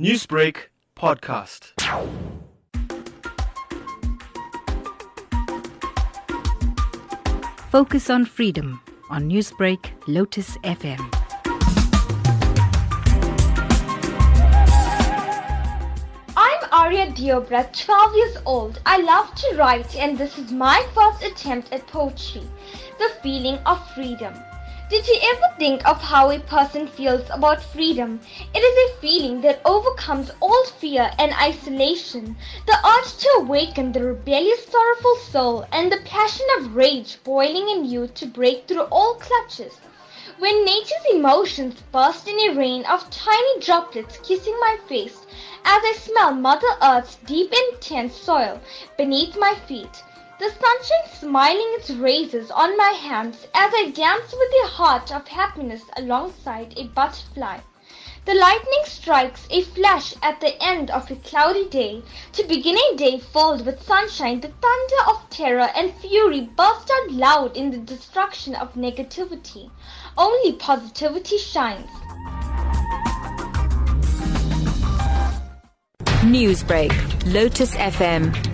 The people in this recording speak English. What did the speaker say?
Newsbreak podcast. Focus on Freedom on Newsbreak Lotus FM. I'm Arya Diobra, 12 years old. I love to write, and this is my first attempt at poetry. The feeling of freedom. Did you ever think of how a person feels about freedom? It is a feeling that overcomes all fear and isolation, the urge to awaken the rebellious, sorrowful soul, and the passion of rage boiling in you to break through all clutches. When nature's emotions burst in a rain of tiny droplets kissing my face, as I smell Mother Earth's deep intense soil beneath my feet, the sunshine smiling its raises on my hands as I dance with a heart of happiness alongside a butterfly. The lightning strikes a flash at the end of a cloudy day. To begin a day filled with sunshine, the thunder of terror and fury burst out loud in the destruction of negativity. Only positivity shines. Newsbreak, Lotus FM,